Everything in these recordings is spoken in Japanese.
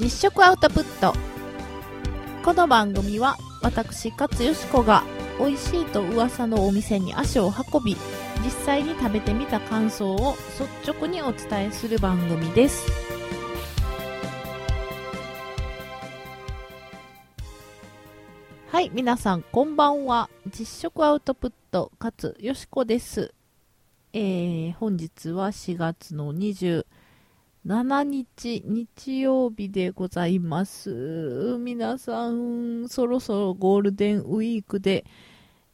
実食アウトプット。この番組は私勝よしこが美味しいと噂のお店に足を運び実際に食べてみた感想を率直にお伝えする番組です。はい皆さんこんばんは。実食アウトプット勝よしこです。えー、本日は4月の20 7日日曜日でございます。皆さん、そろそろゴールデンウィークで、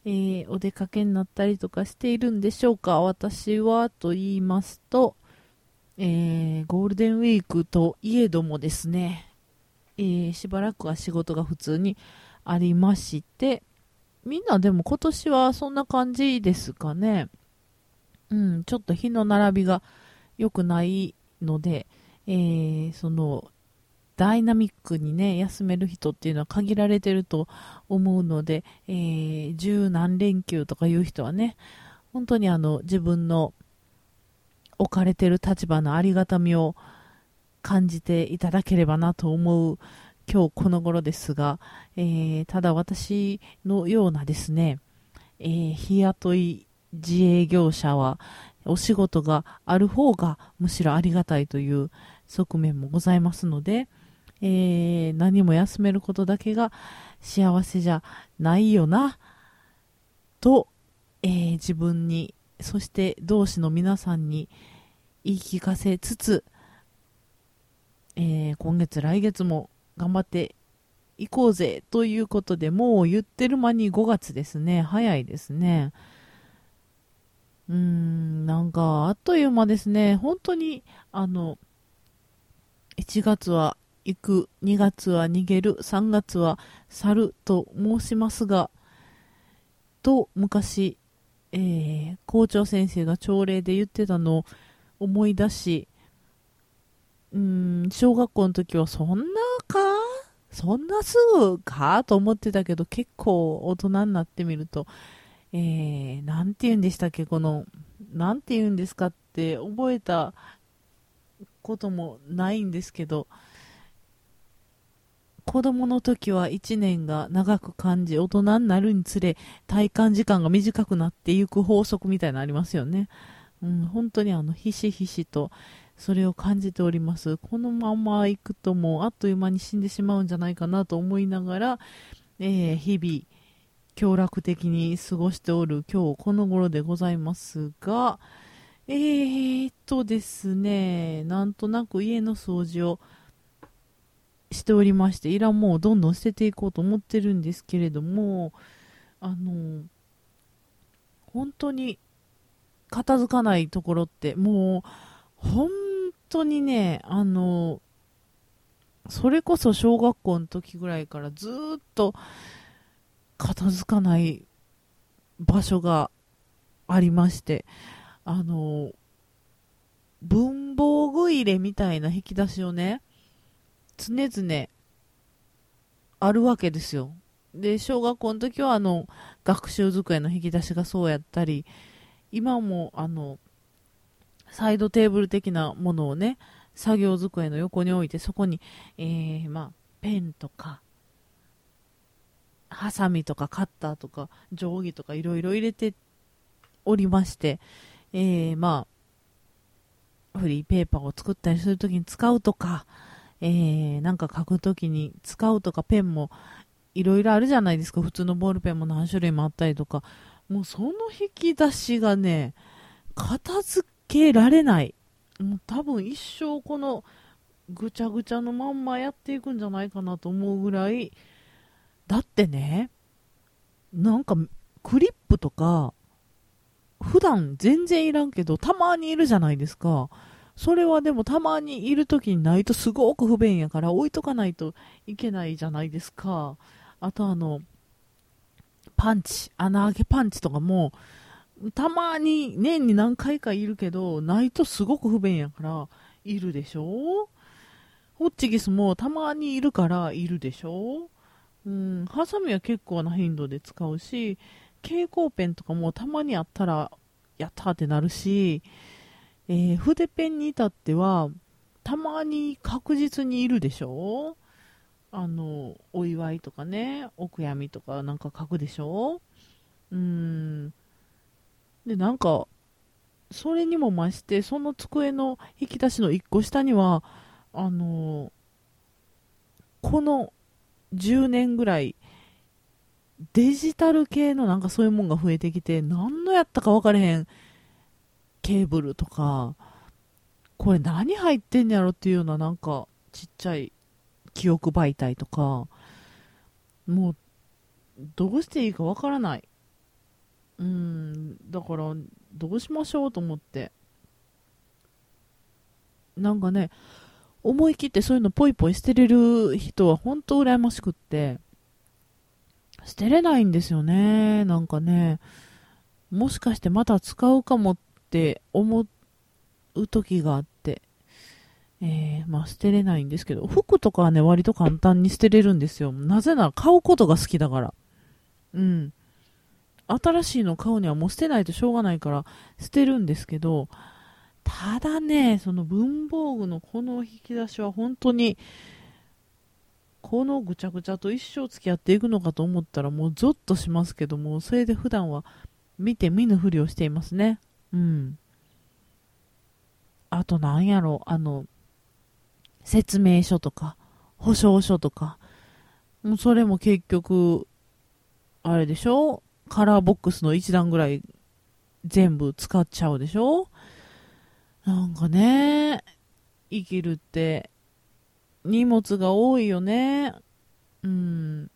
えー、お出かけになったりとかしているんでしょうか私はと言いますと、えー、ゴールデンウィークといえどもですね、えー、しばらくは仕事が普通にありまして、みんなでも今年はそんな感じですかね。うん、ちょっと日の並びが良くないので、えー、そのダイナミックにね休める人っていうのは限られてると思うので、えー、十何連休とかいう人はね本当にあの自分の置かれてる立場のありがたみを感じていただければなと思う今日この頃ですが、えー、ただ私のようなですね、えー、日雇い自営業者は、お仕事がある方がむしろありがたいという側面もございますので、えー、何も休めることだけが幸せじゃないよな、と、えー、自分に、そして同志の皆さんに言い聞かせつつ、えー、今月来月も頑張っていこうぜということでもう言ってる間に5月ですね。早いですね。うん、なんか、あっという間ですね。本当に、あの、1月は行く、2月は逃げる、3月は去ると申しますが、と、昔、えー、校長先生が朝礼で言ってたのを思い出し、うん、小学校の時はそんなか？そんなすぐか？と思ってたけど、結構大人になってみると、えー、なんて言うんでしたっけ、この、なんて言うんですかって覚えたこともないんですけど、子供の時は1年が長く感じ、大人になるにつれ体感時間が短くなっていく法則みたいなのありますよね。うん、本当にあの、ひしひしとそれを感じております。このまま行くともうあっという間に死んでしまうんじゃないかなと思いながら、えー、日々、享楽的に過ごしておる今日この頃でございますが、えー、っとですね、なんとなく家の掃除をしておりまして、いらんもをどんどん捨てていこうと思ってるんですけれども、あの、本当に片付かないところって、もう、本当にね、あの、それこそ小学校の時ぐらいからずっと、片付かない場所がありまして、あの、文房具入れみたいな引き出しをね、常々あるわけですよ。で、小学校の時はあの、学習机の引き出しがそうやったり、今もあの、サイドテーブル的なものをね、作業机の横に置いて、そこに、えー、まあ、ペンとか、ハサミとかカッターとか定規とかいろいろ入れておりまして、えー、まあ、フリーペーパーを作ったりするときに使うとか、えー、なんか書くときに使うとか、ペンもいろいろあるじゃないですか。普通のボールペンも何種類もあったりとか。もうその引き出しがね、片付けられない。もう多分一生このぐちゃぐちゃのまんまやっていくんじゃないかなと思うぐらい、だってね、なんかクリップとか、普段全然いらんけど、たまにいるじゃないですか。それはでもたまにいる時にないとすごく不便やから置いとかないといけないじゃないですか。あとあの、パンチ、穴あげパンチとかも、たまに年に何回かいるけど、ないとすごく不便やから、いるでしょ？ホッチギスもたまにいるからいるでしょ？うん、ハサミは結構な頻度で使うし、蛍光ペンとかもたまにあったら、やったってなるし、えー、筆ペンに至っては、たまに確実にいるでしょ？あの、お祝いとかね、お悔やみとかなんか書くでしょ？うん。で、なんか、それにも増して、その机の引き出しの1個下には、あの、この10年ぐらい、デジタル系のなんかそういうもんが増えてきて、何のやったか分からへんケーブルとか、これ何入ってんやろっていうようななんかちっちゃい記憶媒体とか、もう、どうしていいかわからない。うん、だから、どうしましょうと思って。なんかね、思い切ってそういうのポイポイ捨てれる人は本当羨ましくって、捨てれないんですよね。なんかね、もしかしてまた使うかもって思う時があって、えー、まあ捨てれないんですけど、服とかはね、割と簡単に捨てれるんですよ。なぜなら買うことが好きだから。うん。新しいの買うにはもう捨てないとしょうがないから捨てるんですけど、ただね、その文房具のこの引き出しは本当に、このぐちゃぐちゃと一生付き合っていくのかと思ったらもうゾッとしますけども、それで普段は見て見ぬふりをしていますね。うん。あとなんやろ、あの、説明書とか、保証書とか、もうそれも結局、あれでしょ？カラーボックスの一段ぐらい全部使っちゃうでしょ？なんかね、生きるって荷物が多いよね。うん。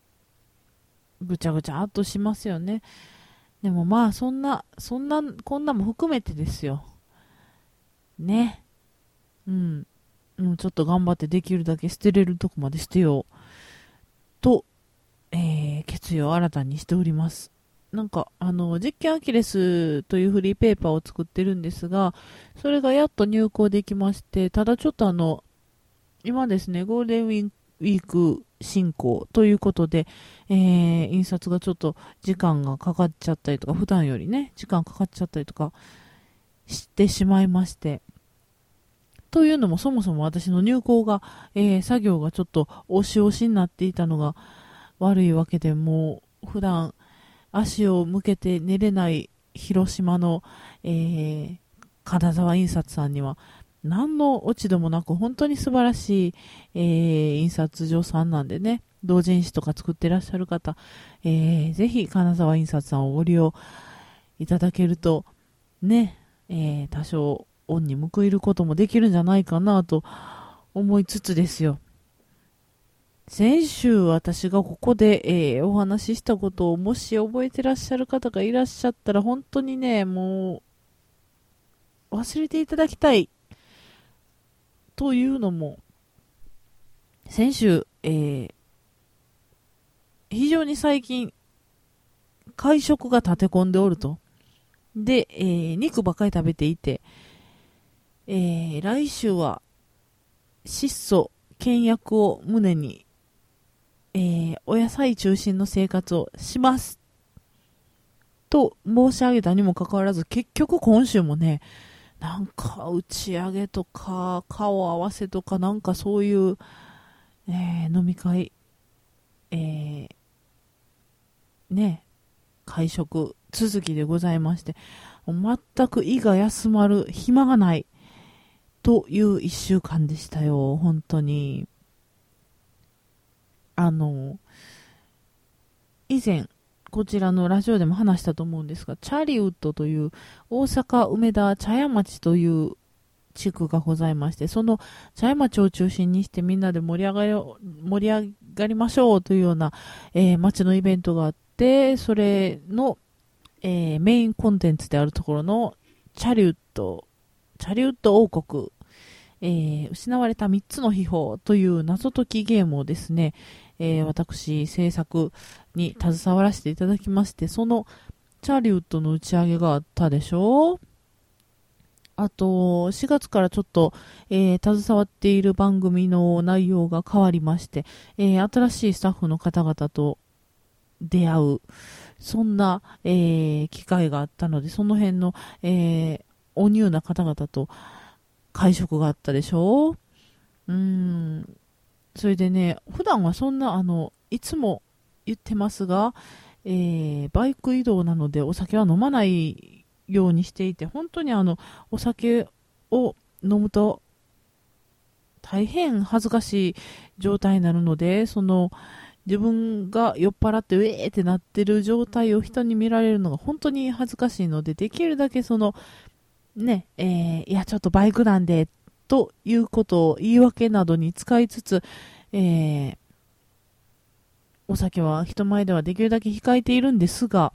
ぐちゃぐちゃっとしますよね。でもまあそんな、そんな、こんなも含めてですよ。ね。うん。もうちょっと頑張ってできるだけ捨てれるとこまで捨てよう。と、えー、決意を新たにしております。なんか、あの、実験アキレスというフリーペーパーを作ってるんですが、それがやっと入稿できまして、ただちょっとあの、今ですね、ゴールデンウィーク進行ということで、えー、印刷がちょっと時間がかかっちゃったりとか、普段よりね、時間かかっちゃったりとかしてしまいまして、というのもそもそも私の入稿が、えー、作業がちょっと押し押しになっていたのが悪いわけでもう普段足を向けて寝れない広島の、えー、金沢印刷さんには何の落ち度もなく本当に素晴らしい、えー、印刷所さんなんでね同人誌とか作ってらっしゃる方、えー、ぜひ金沢印刷さんをご利用いただけるとね、えー、多少恩に報いることもできるんじゃないかなと思いつつですよ。先週私がここで、えー、お話ししたことをもし覚えてらっしゃる方がいらっしゃったら本当にね、もう忘れていただきたい。というのも、先週、えー、非常に最近、会食が立て込んでおると。で、えー、肉ばかり食べていて、えー、来週は質素、倹約を胸に、えー、お野菜中心の生活をします。と申し上げたにもかかわらず、結局今週もね、なんか打ち上げとか、顔合わせとか、なんかそういう、えー、飲み会、えー、ね、会食続きでございまして、全く胃が休まる暇がない。という一週間でしたよ、本当に。あの、以前、こちらのラジオでも話したと思うんですが、チャリウッドという大阪梅田茶屋町という地区がございまして、その茶屋町を中心にしてみんなで盛り上がり、盛り上がりましょうというような、えー、町のイベントがあって、それの、えー、メインコンテンツであるところのチャリウッドチャリウッド王国、えー、失われた3つの秘宝という謎解きゲームをですね、えー、私、制作に携わらせていただきまして、そのチャリウッドの打ち上げがあったでしょ？あと、4月からちょっと、えー、携わっている番組の内容が変わりまして、えー、新しいスタッフの方々と出会う、そんな、えー、機会があったので、その辺の、えおニューな方々と会食があったでしょ？ううん。それでね、普段はそんな、あの、いつも言ってますが、えー、バイク移動なのでお酒は飲まないようにしていて、本当にあの、お酒を飲むと大変恥ずかしい状態になるので、その、自分が酔っ払ってウェーってなってる状態を人に見られるのが本当に恥ずかしいので、できるだけその、ね、えー、いや、ちょっとバイクなんで、ということを言い訳などに使いつつ、えー、お酒は人前ではできるだけ控えているんですが、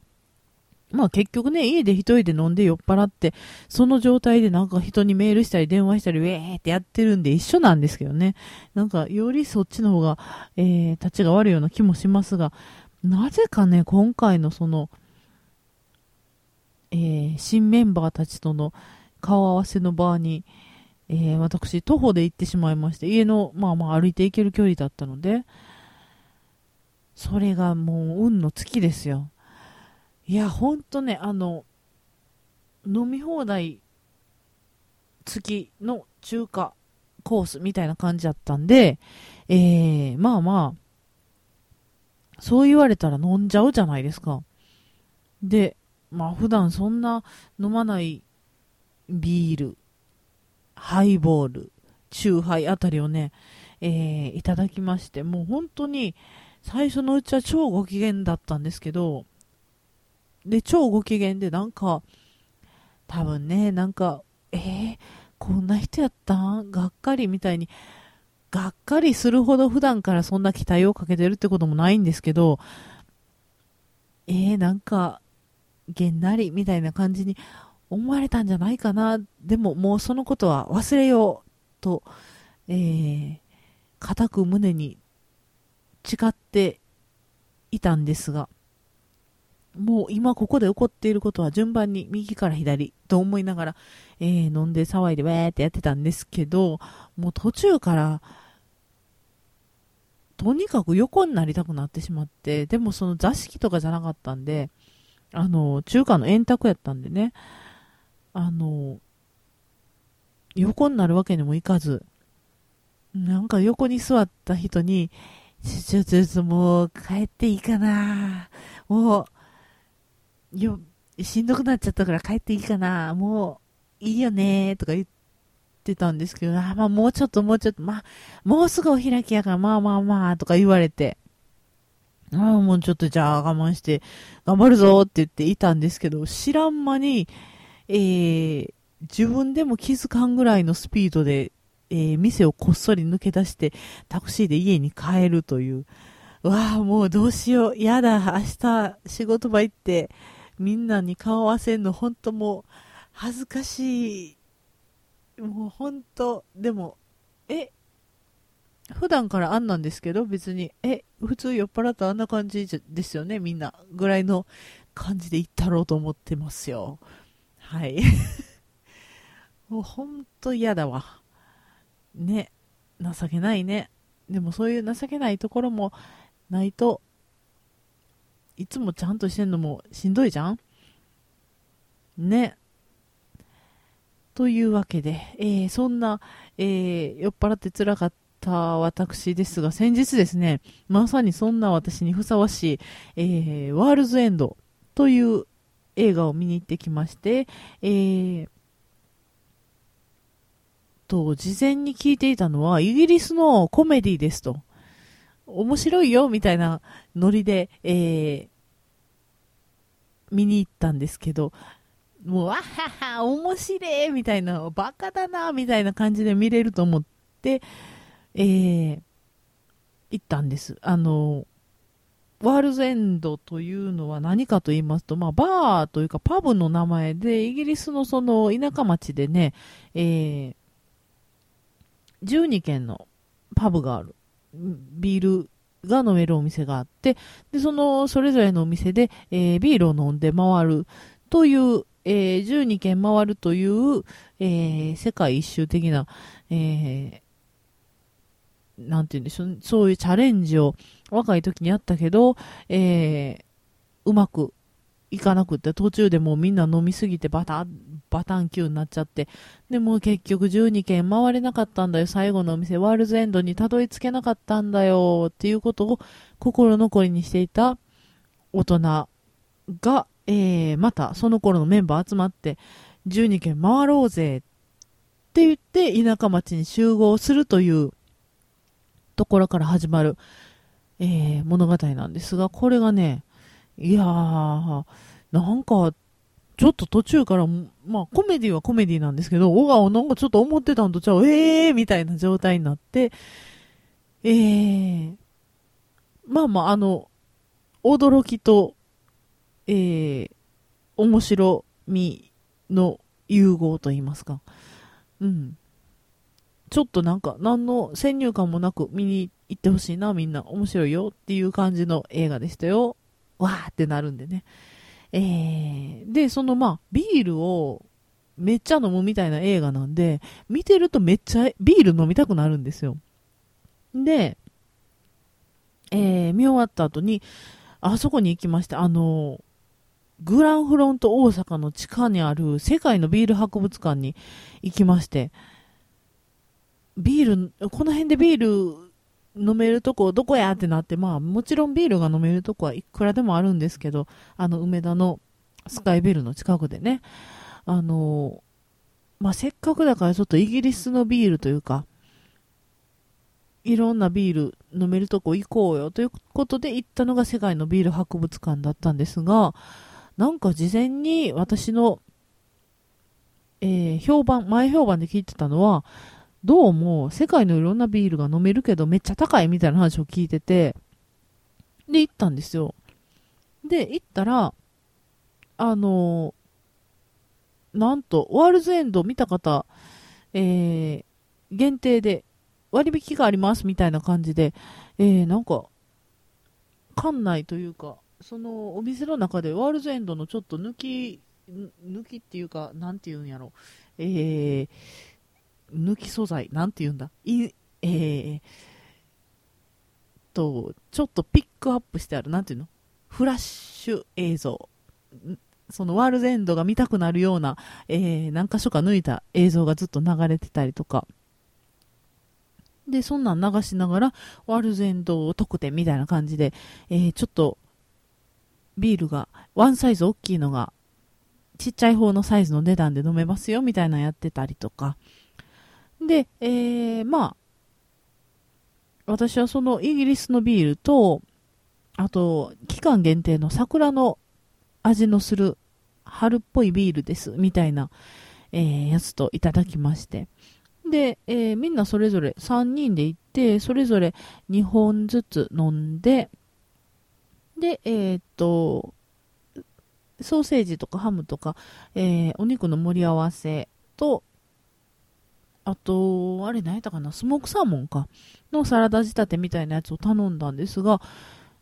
まあ結局ね、家で一人で飲んで酔っ払って、その状態でなんか人にメールしたり電話したり、ウェーってやってるんで一緒なんですけどね。なんかよりそっちの方が、えー、立ちが悪いような気もしますが、なぜかね、今回のその、えー、新メンバーたちとの顔合わせの場に、えー、私、徒歩で行ってしまいまして、家の、まあまあ歩いて行ける距離だったので、それがもう運の尽きですよ。いや、ほんとね、あの、飲み放題付きの中華コースみたいな感じだったんで、えー、まあまあ、そう言われたら飲んじゃうじゃないですか。で、まあ普段そんな飲まないビール、ハイボール、チューハイあたりをね、えー、いただきまして、もう本当に最初のうちは超ご機嫌だったんですけど、で、超ご機嫌で、なんか、多分ね、なんか、えー、こんな人やったん？がっかりみたいに、がっかりするほど普段からそんな期待をかけてるってこともないんですけど、えー、なんか、げんなりみたいな感じに思われたんじゃないかな。でももうそのことは忘れようと、えー、固く胸に誓っていたんですが、もう今ここで起こっていることは順番に右から左と思いながら、えー、飲んで騒いでウェーってやってたんですけど、もう途中から、とにかく横になりたくなってしまって、でもその座敷とかじゃなかったんで、あの、中華の円卓やったんでね、あの、横になるわけにもいかず、なんか横に座った人に、ちょ、ちょ、ちょ、もう帰っていいかな。もう、よ、しんどくなっちゃったから帰っていいかな。もう、いいよね。とか言ってたんですけど、あまあもうちょっともうちょっと、まあ、もうすぐお開きやから、まあまあまあ、とか言われて、ああ、もうちょっとじゃあ我慢して、頑張るぞって言っていたんですけど、知らん間に、えー、自分でも気づかんぐらいのスピードで、えー、店をこっそり抜け出して、タクシーで家に帰るという。わあ、もうどうしよう。やだ、明日仕事場行って、みんなに顔合わせんの本当もう恥ずかしい。もう本当、でも、え、普段からあんなんですけど、別に、え、普通酔っ払ったあんな感じですよね、みんな。ぐらいの感じで行ったろうと思ってますよ。はい。もう本当嫌だわ。ね。情けないね。でもそういう情けないところもないといつもちゃんとしてんのもしんどいじゃん？ね。というわけで、えー、そんな、えー、酔っ払って辛かった私ですが、先日ですね、まさにそんな私にふさわしい、えー、ワールズエンドという映画を見に行ってきまして、えー、と、事前に聞いていたのは、イギリスのコメディですと。面白いよみたいなノリで、えー、見に行ったんですけど、もう、わはは、面白いみたいな、バカだなみたいな感じで見れると思って、えー、行ったんです。あの、ワールズエンドというのは何かと言いますと、まあ、バーというかパブの名前で、イギリスのその田舎町でね、えー、12軒のパブがある。ビールが飲めるお店があって、で、その、それぞれのお店で、えー、ビールを飲んで回るという、えー、12軒回るという、えー、世界一周的な、えー、なんて言うんでしょう、そういうチャレンジを若い時にやったけど、えー、うまく行かなくて、途中でもうみんな飲みすぎてバタン、バタン級になっちゃって、で、も結局12軒回れなかったんだよ、最後のお店、ワールズエンドにたどり着けなかったんだよ、っていうことを心残りにしていた大人が、えー、またその頃のメンバー集まって、12軒回ろうぜ。って言って田舎町に集合するというところから始まる、えー、物語なんですが、これがね、いやー、なんか、ちょっと途中から、まあコメディはコメディなんですけど、小川なんかちょっと思ってたんとちゃう、えーみたいな状態になって、えー、まあまああの、驚きと、えー、面白みの融合と言いますか。うん。ちょっとなんか、何の先入観もなく見に行ってほしいな、みんな。面白いよっていう感じの映画でしたよ。わーってなるんでね。えー、で、そのまあ、ビールをめっちゃ飲むみたいな映画なんで、見てるとめっちゃビール飲みたくなるんですよ。で、えー、見終わった後に、あそこに行きまして、あの、グランフロント大阪の地下にある世界のビール博物館に行きまして、ビール、この辺でビール飲めるとこどこやってなって、まあもちろんビールが飲めるとこはいくらでもあるんですけど、あの梅田のスカイビルの近くでね、あの、まあせっかくだからちょっとイギリスのビールというか、いろんなビール飲めるとこ行こうよということで行ったのが世界のビール博物館だったんですが、なんか事前に私の、えー、評判、前評判で聞いてたのは、どうも世界のいろんなビールが飲めるけどめっちゃ高いみたいな話を聞いてて、で、行ったんですよ。で、行ったら、あのなんと、ワールズエンド見た方、えー、限定で割引がありますみたいな感じで、えー、なんか、館内というか、そのお店の中でワールズエンドのちょっと抜き、抜きっていうか、なんて言うんやろ、えー、抜き素材、なんて言うんだ、いえー、と、ちょっとピックアップしてある、なんていうの？フラッシュ映像。そのワールドエンドが見たくなるような、えー、何箇所か抜いた映像がずっと流れてたりとか。で、そんなん流しながら、ワールドエンドを特典みたいな感じで、えー、ちょっと、ビールが、ワンサイズ大きいのが、ちっちゃい方のサイズの値段で飲めますよ、みたいなのやってたりとか。で、えー、まあ、私はそのイギリスのビールと、あと、期間限定の桜の味のする春っぽいビールです、みたいな、えー、やつといただきまして。で、えー、みんなそれぞれ3人で行って、それぞれ2本ずつ飲んで、で、えー、っと、ソーセージとかハムとか、えー、お肉の盛り合わせと、あと、あれ何やったかな、スモークサーモンか、のサラダ仕立てみたいなやつを頼んだんですが、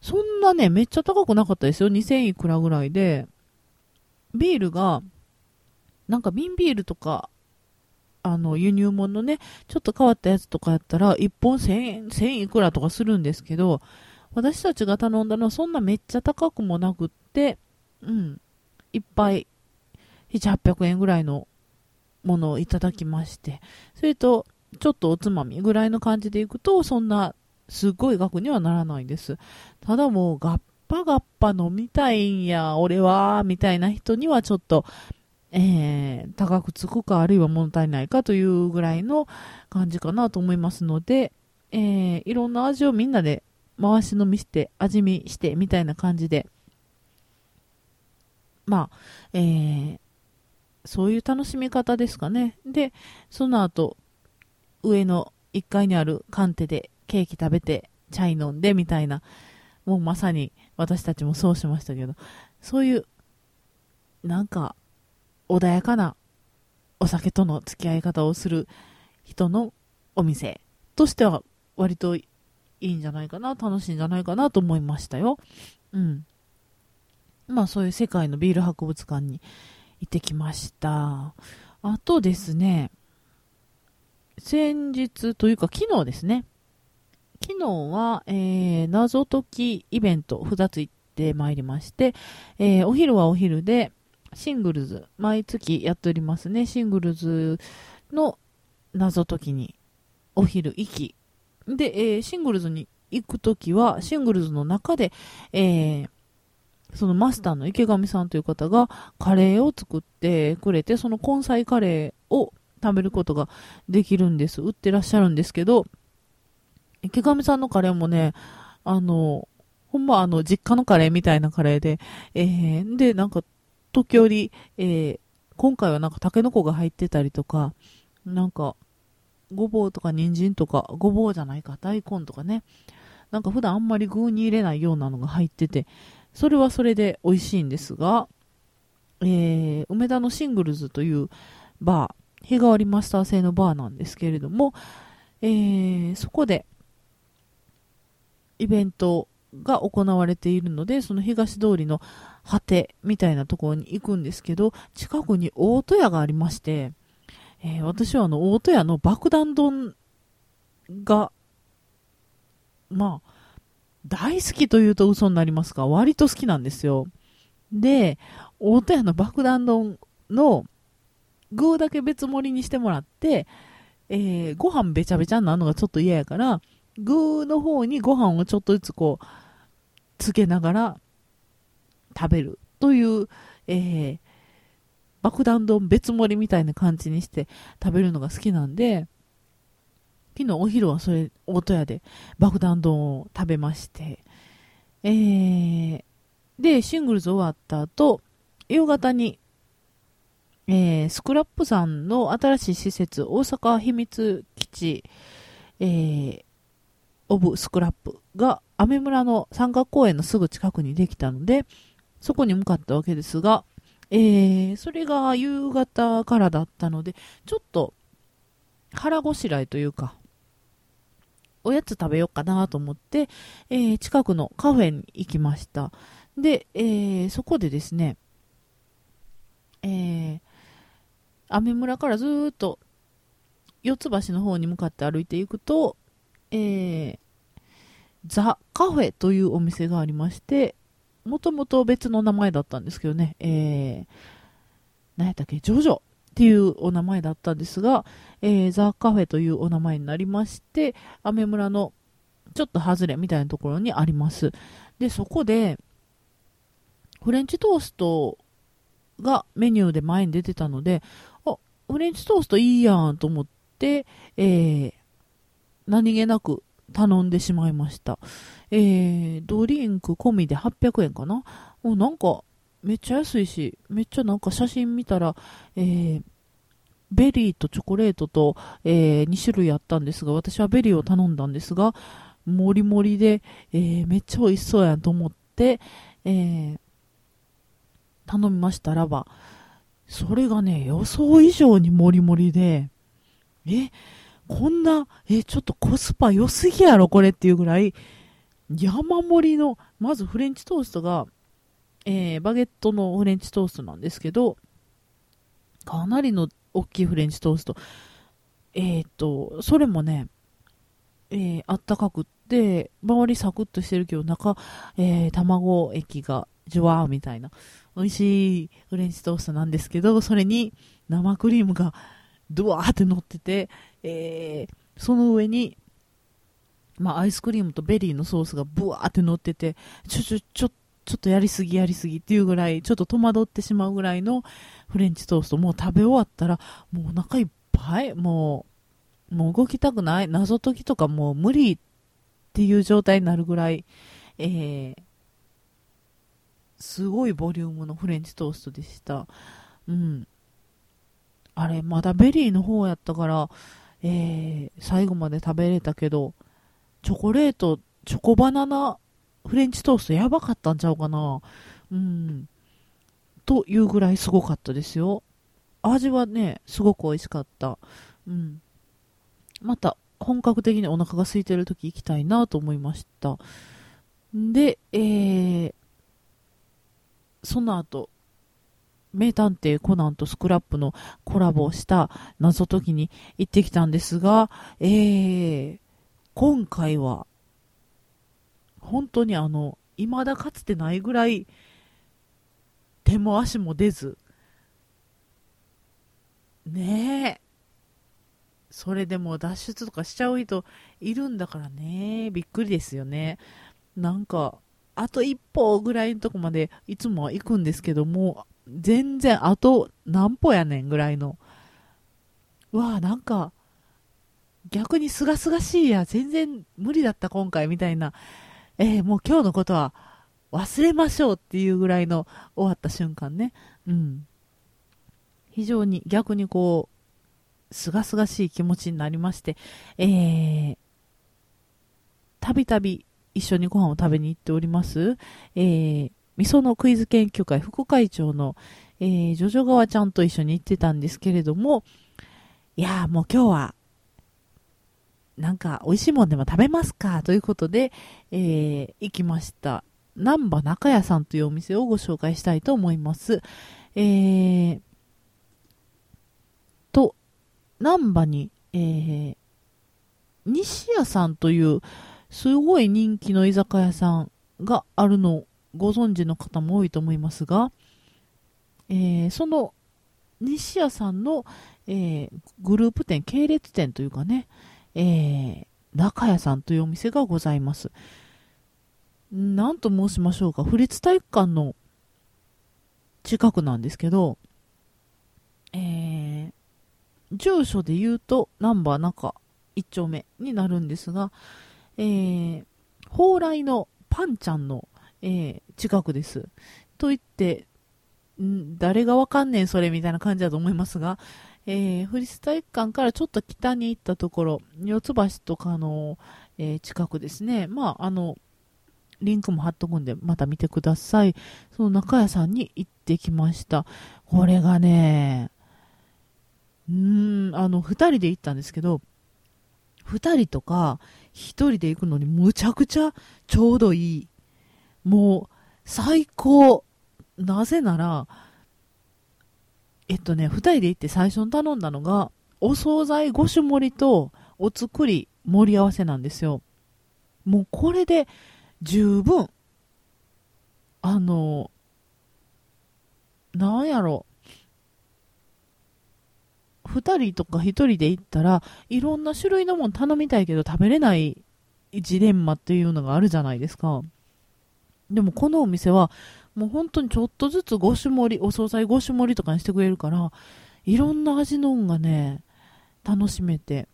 そんなね、めっちゃ高くなかったですよ。2000いくらぐらいで、ビールが、なんか瓶ビールとか、あの、輸入物のね、ちょっと変わったやつとかやったら、1本1000円、1000いくらとかするんですけど、私たちが頼んだのはそんなめっちゃ高くもなくって、うん、いっぱい、7、800円ぐらいのものをいただきまして、それと、ちょっとおつまみぐらいの感じでいくと、そんな、すごい額にはならないんです。ただもう、ガッパガッパ飲みたいんや、俺は、みたいな人にはちょっと、えー、高くつくか、あるいは物足りないかというぐらいの感じかなと思いますので、えー、いろんな味をみんなで回し飲みして、味見して、みたいな感じで、まあ、えー、そういう楽しみ方ですかね。で、その後、上の1階にあるカンテでケーキ食べて、チャイ飲んでみたいな、もうまさに私たちもそうしましたけど、そういう、なんか、穏やかなお酒との付き合い方をする人のお店としては割といいんじゃないかな、楽しいんじゃないかなと思いましたよ。うん。まあそういう世界のビール博物館に行ってきました。あとですね、先日というか昨日ですね。昨日は、えー、謎解きイベント2つ行ってまいりまして、えー、お昼はお昼で、シングルズ、毎月やっておりますね、シングルズの謎解きにお昼行き。で、えー、シングルズに行くときは、シングルズの中で、えー、そのマスターの池上さんという方がカレーを作ってくれて、その根菜カレーを食べることができるんです。売ってらっしゃるんですけど、池上さんのカレーもね、あの、ほんまあの、実家のカレーみたいなカレーで、えー、で、なんか、時折、えー、今回はなんかタケノコが入ってたりとか、なんか、ごぼうとか人参とか、ごぼうじゃないか、大根とかね、なんか普段あんまり具に入れないようなのが入ってて、それはそれで美味しいんですが、えー、梅田のシングルズというバー、日替わりマスター製のバーなんですけれども、えー、そこでイベントが行われているので、その東通りの果てみたいなところに行くんですけど、近くに大戸屋がありまして、えー、私はあの大戸屋の爆弾丼が、まあ、大好きというと嘘になりますが、割と好きなんですよ。で、大戸屋の爆弾丼の具だけ別盛りにしてもらって、えー、ご飯べちゃべちゃになるのがちょっと嫌やから、具の方にご飯をちょっとずつこう、つけながら食べるという、えー、爆弾丼別盛りみたいな感じにして食べるのが好きなんで、昨日お昼はそれ、大戸屋で爆弾丼を食べまして、えー、で、シングルズ終わった後、夕方に、えー、スクラップさんの新しい施設、大阪秘密基地、えー、オブスクラップが、アメ村の山岳公園のすぐ近くにできたので、そこに向かったわけですが、えー、それが夕方からだったので、ちょっと腹ごしらえというか、おやつ食べようかなと思って、えー、近くのカフェに行きました。で、えー、そこでですね、えー、雨村からずっと四つ橋の方に向かって歩いていくと、えー、ザ・カフェというお店がありまして、もともと別の名前だったんですけどね、えー、何やったっけ、ジョジョっていうお名前だったんですが、えー、ザ・カフェというお名前になりまして、アメ村のちょっと外れみたいなところにあります。で、そこで、フレンチトーストがメニューで前に出てたので、あ、フレンチトーストいいやんと思って、えー、何気なく頼んでしまいました。えー、ドリンク込みで800円かな？もうなんか、めっちゃ安いし、めっちゃなんか写真見たら、えー、ベリーとチョコレートと、えー、2種類あったんですが、私はベリーを頼んだんですが、もりもりで、えー、めっちゃ美味しそうやんと思って、えー、頼みましたらば、それがね、予想以上にもりもりで、え、こんな、え、ちょっとコスパ良すぎやろ、これっていうぐらい、山盛りの、まずフレンチトーストが、えー、バゲットのフレンチトーストなんですけど、かなりの大きいフレンチトースト。えっ、ー、と、それもね、えー、あったかくって、周りサクッとしてるけど、中、えー、卵液がジュワーみたいな、美味しいフレンチトーストなんですけど、それに生クリームがドワーって乗ってて、えー、その上に、まあ、アイスクリームとベリーのソースがブワーって乗ってて、ちょ、ちょ、ちょっ、ちょっとやりすぎやりすぎっていうぐらい、ちょっと戸惑ってしまうぐらいのフレンチトースト、もう食べ終わったら、もうお腹いっぱい、もう、もう動きたくない、謎解きとかもう無理っていう状態になるぐらい、えー、すごいボリュームのフレンチトーストでした。うん。あれ、まだベリーの方やったから、えー、最後まで食べれたけど、チョコレート、チョコバナナフレンチトーストやばかったんちゃうかな。うん。というぐらいすごかったですよ。味はね、すごく美味しかった。うん。また、本格的にお腹が空いてる時行きたいなと思いました。で、えー、その後、名探偵コナンとスクラップのコラボした謎解きに行ってきたんですが、えー、今回は、本当にあの、未だかつてないぐらい手も足も出ずねえ。それでも脱出とかしちゃう人いるんだからね。びっくりですよね。なんかあと一歩ぐらいのとこまでいつも行くんですけども全然あと何歩やねんぐらいの。わあなんか逆にすがすがしいや。全然無理だった今回みたいな。えー、もう今日のことは忘れましょうっていうぐらいの終わった瞬間ね。うん。非常に逆にこう、すがすがしい気持ちになりまして、えー、たびたび一緒にご飯を食べに行っております、えー、味噌のクイズ研究会副会長の、えー、ジョジョ川ちゃんと一緒に行ってたんですけれども、いやーもう今日はなんか美味しいもんでも食べますか？ということで、えー、行きました。南波中屋さんというお店をご紹介したいと思います。えー、と、南波に、えー、西屋さんというすごい人気の居酒屋さんがあるのをご存知の方も多いと思いますが、えー、その西屋さんの、えー、グループ店、系列店というかね、えー、中屋さんというお店がございます。何と申しましょうか、府立体育館の近くなんですけど、えー、住所で言うと、ナンバー中1丁目になるんですが、えー、蓬莱のパンちゃんの、えー、近くです。と言って、ん誰がわかんねんそれみたいな感じだと思いますが、えー、府立体育館からちょっと北に行ったところ、四つ橋とかの、えー、近くですね。まあ、あの、リンクも貼っとくんで、また見てください。その中屋さんに行ってきました。これがね、うん、あの、二人で行ったんですけど、二人とか一人で行くのにむちゃくちゃちょうどいい。もう、最高。なぜなら、えっとね、二人で行って最初に頼んだのが、お惣菜5種盛りとお作り盛り合わせなんですよ。もうこれで十分、あの、なんやろ、二人とか一人で行ったらいろんな種類のもん頼みたいけど食べれないジレンマっていうのがあるじゃないですか。でもこのお店はもう本当にちょっとずつ5種盛り、お惣菜5種盛りとかにしてくれるから、いろんな味のんがね、楽しめて、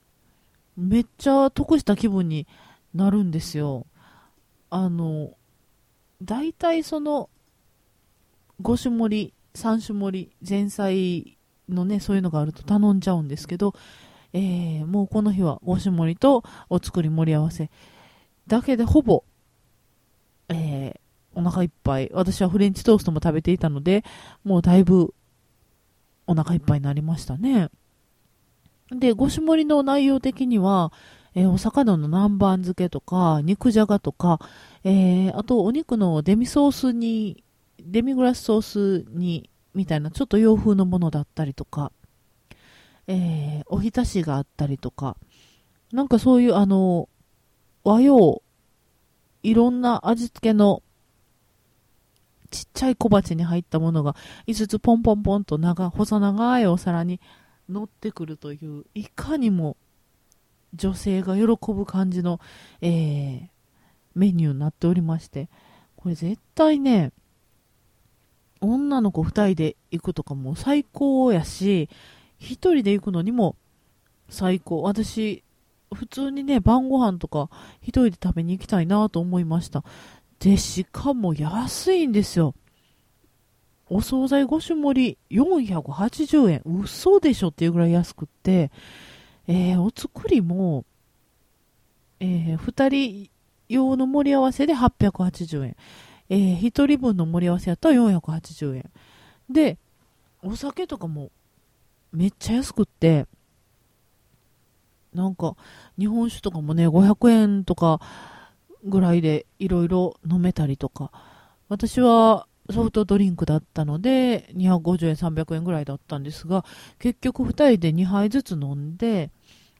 めっちゃ得した気分になるんですよ。あの、大体その、5種盛り、3種盛り、前菜のね、そういうのがあると頼んじゃうんですけど、えー、もうこの日は5種盛りとお作り盛り合わせだけでほぼ、えー、お腹いっぱい。私はフレンチトーストも食べていたので、もうだいぶお腹いっぱいになりましたね。で、ごし盛りの内容的には、えー、お魚の南蛮漬けとか、肉じゃがとか、えー、あとお肉のデミソースに、デミグラスソースに、みたいなちょっと洋風のものだったりとか、えー、おひたしがあったりとか、なんかそういうあの、和洋、いろんな味付けのちっちゃい小鉢に入ったものが5つポンポンポンと長細長いお皿に乗ってくるといういかにも女性が喜ぶ感じの、えー、メニューになっておりましてこれ絶対ね女の子2人で行くとかも最高やし1人で行くのにも最高。私普通にね晩ご飯とか1人で食べに行きたいなと思いました。で、しかも安いんですよ。お惣菜5種盛り480円。嘘でしょっていうぐらい安くって、えー、お作りも、えー、2人用の盛り合わせで880円。えー、1人分の盛り合わせやったら480円。で、お酒とかもめっちゃ安くって、なんか、日本酒とかもね、500円とか、ぐらいでいろいろ飲めたりとか、私はソフトドリンクだったので、250円、300円ぐらいだったんですが、結局2人で2杯ずつ飲んで、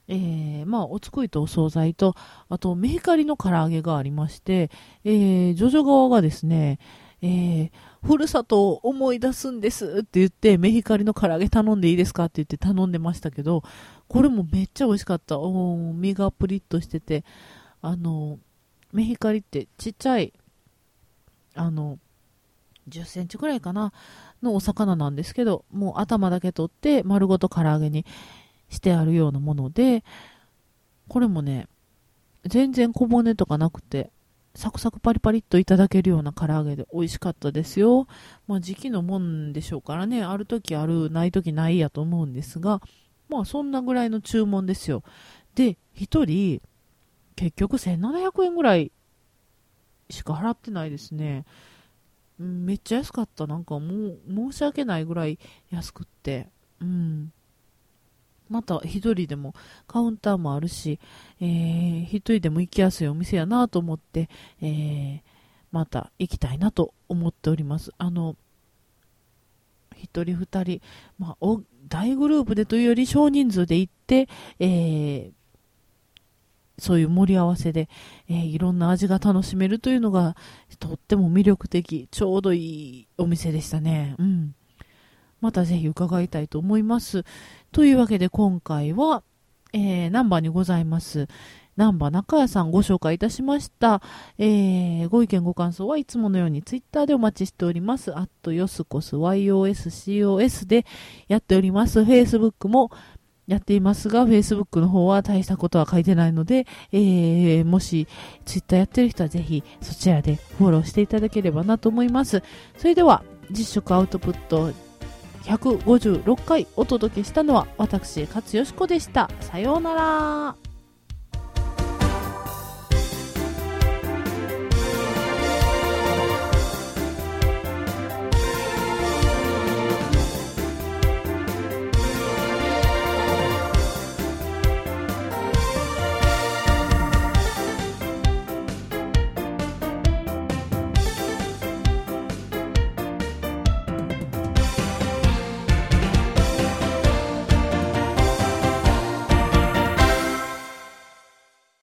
えー、まあ、おつくいとお惣菜と、あと、メヒカリの唐揚げがありまして、えー、ジョジョ側がですね、えー、ふるさとを思い出すんですって言って、メヒカリの唐揚げ頼んでいいですかって言って頼んでましたけど、これもめっちゃ美味しかった。お身がプリッとしてて、あの、メヒカリってちっちゃい、あの、10センチくらいかな、のお魚なんですけど、もう頭だけ取って丸ごと唐揚げにしてあるようなもので、これもね、全然小骨とかなくて、サクサクパリパリっといただけるような唐揚げで美味しかったですよ。まあ時期のもんでしょうからね、ある時ある、ない時ないやと思うんですが、まあそんなぐらいの注文ですよ。で、1人、結局1700円ぐらいしか払ってないですね。めっちゃ安かった。なんかもう申し訳ないぐらい安くって。うん。また一人でもカウンターもあるし、えー、一人でも行きやすいお店やなと思って、えー、また行きたいなと思っております。あの、一人二人、まあ、大グループでというより少人数で行って、えー、そういう盛り合わせで、えー、いろんな味が楽しめるというのがとっても魅力的、ちょうどいいお店でしたね。うん。またぜひ伺いたいと思います。というわけで今回は、えー、ナンバーにございます。ナンバー中谷さんご紹介いたしました。えー、ご意見ご感想はいつものようにツイッターでお待ちしております。アットヨスコス YOSCOS でやっております。Facebook もやっていますが、Facebook の方は大したことは書いてないので、えー、もし Twitter やってる人はぜひそちらでフォローしていただければなと思います。それでは、実食アウトプット156回お届けしたのは私、勝よしこでした。さようなら。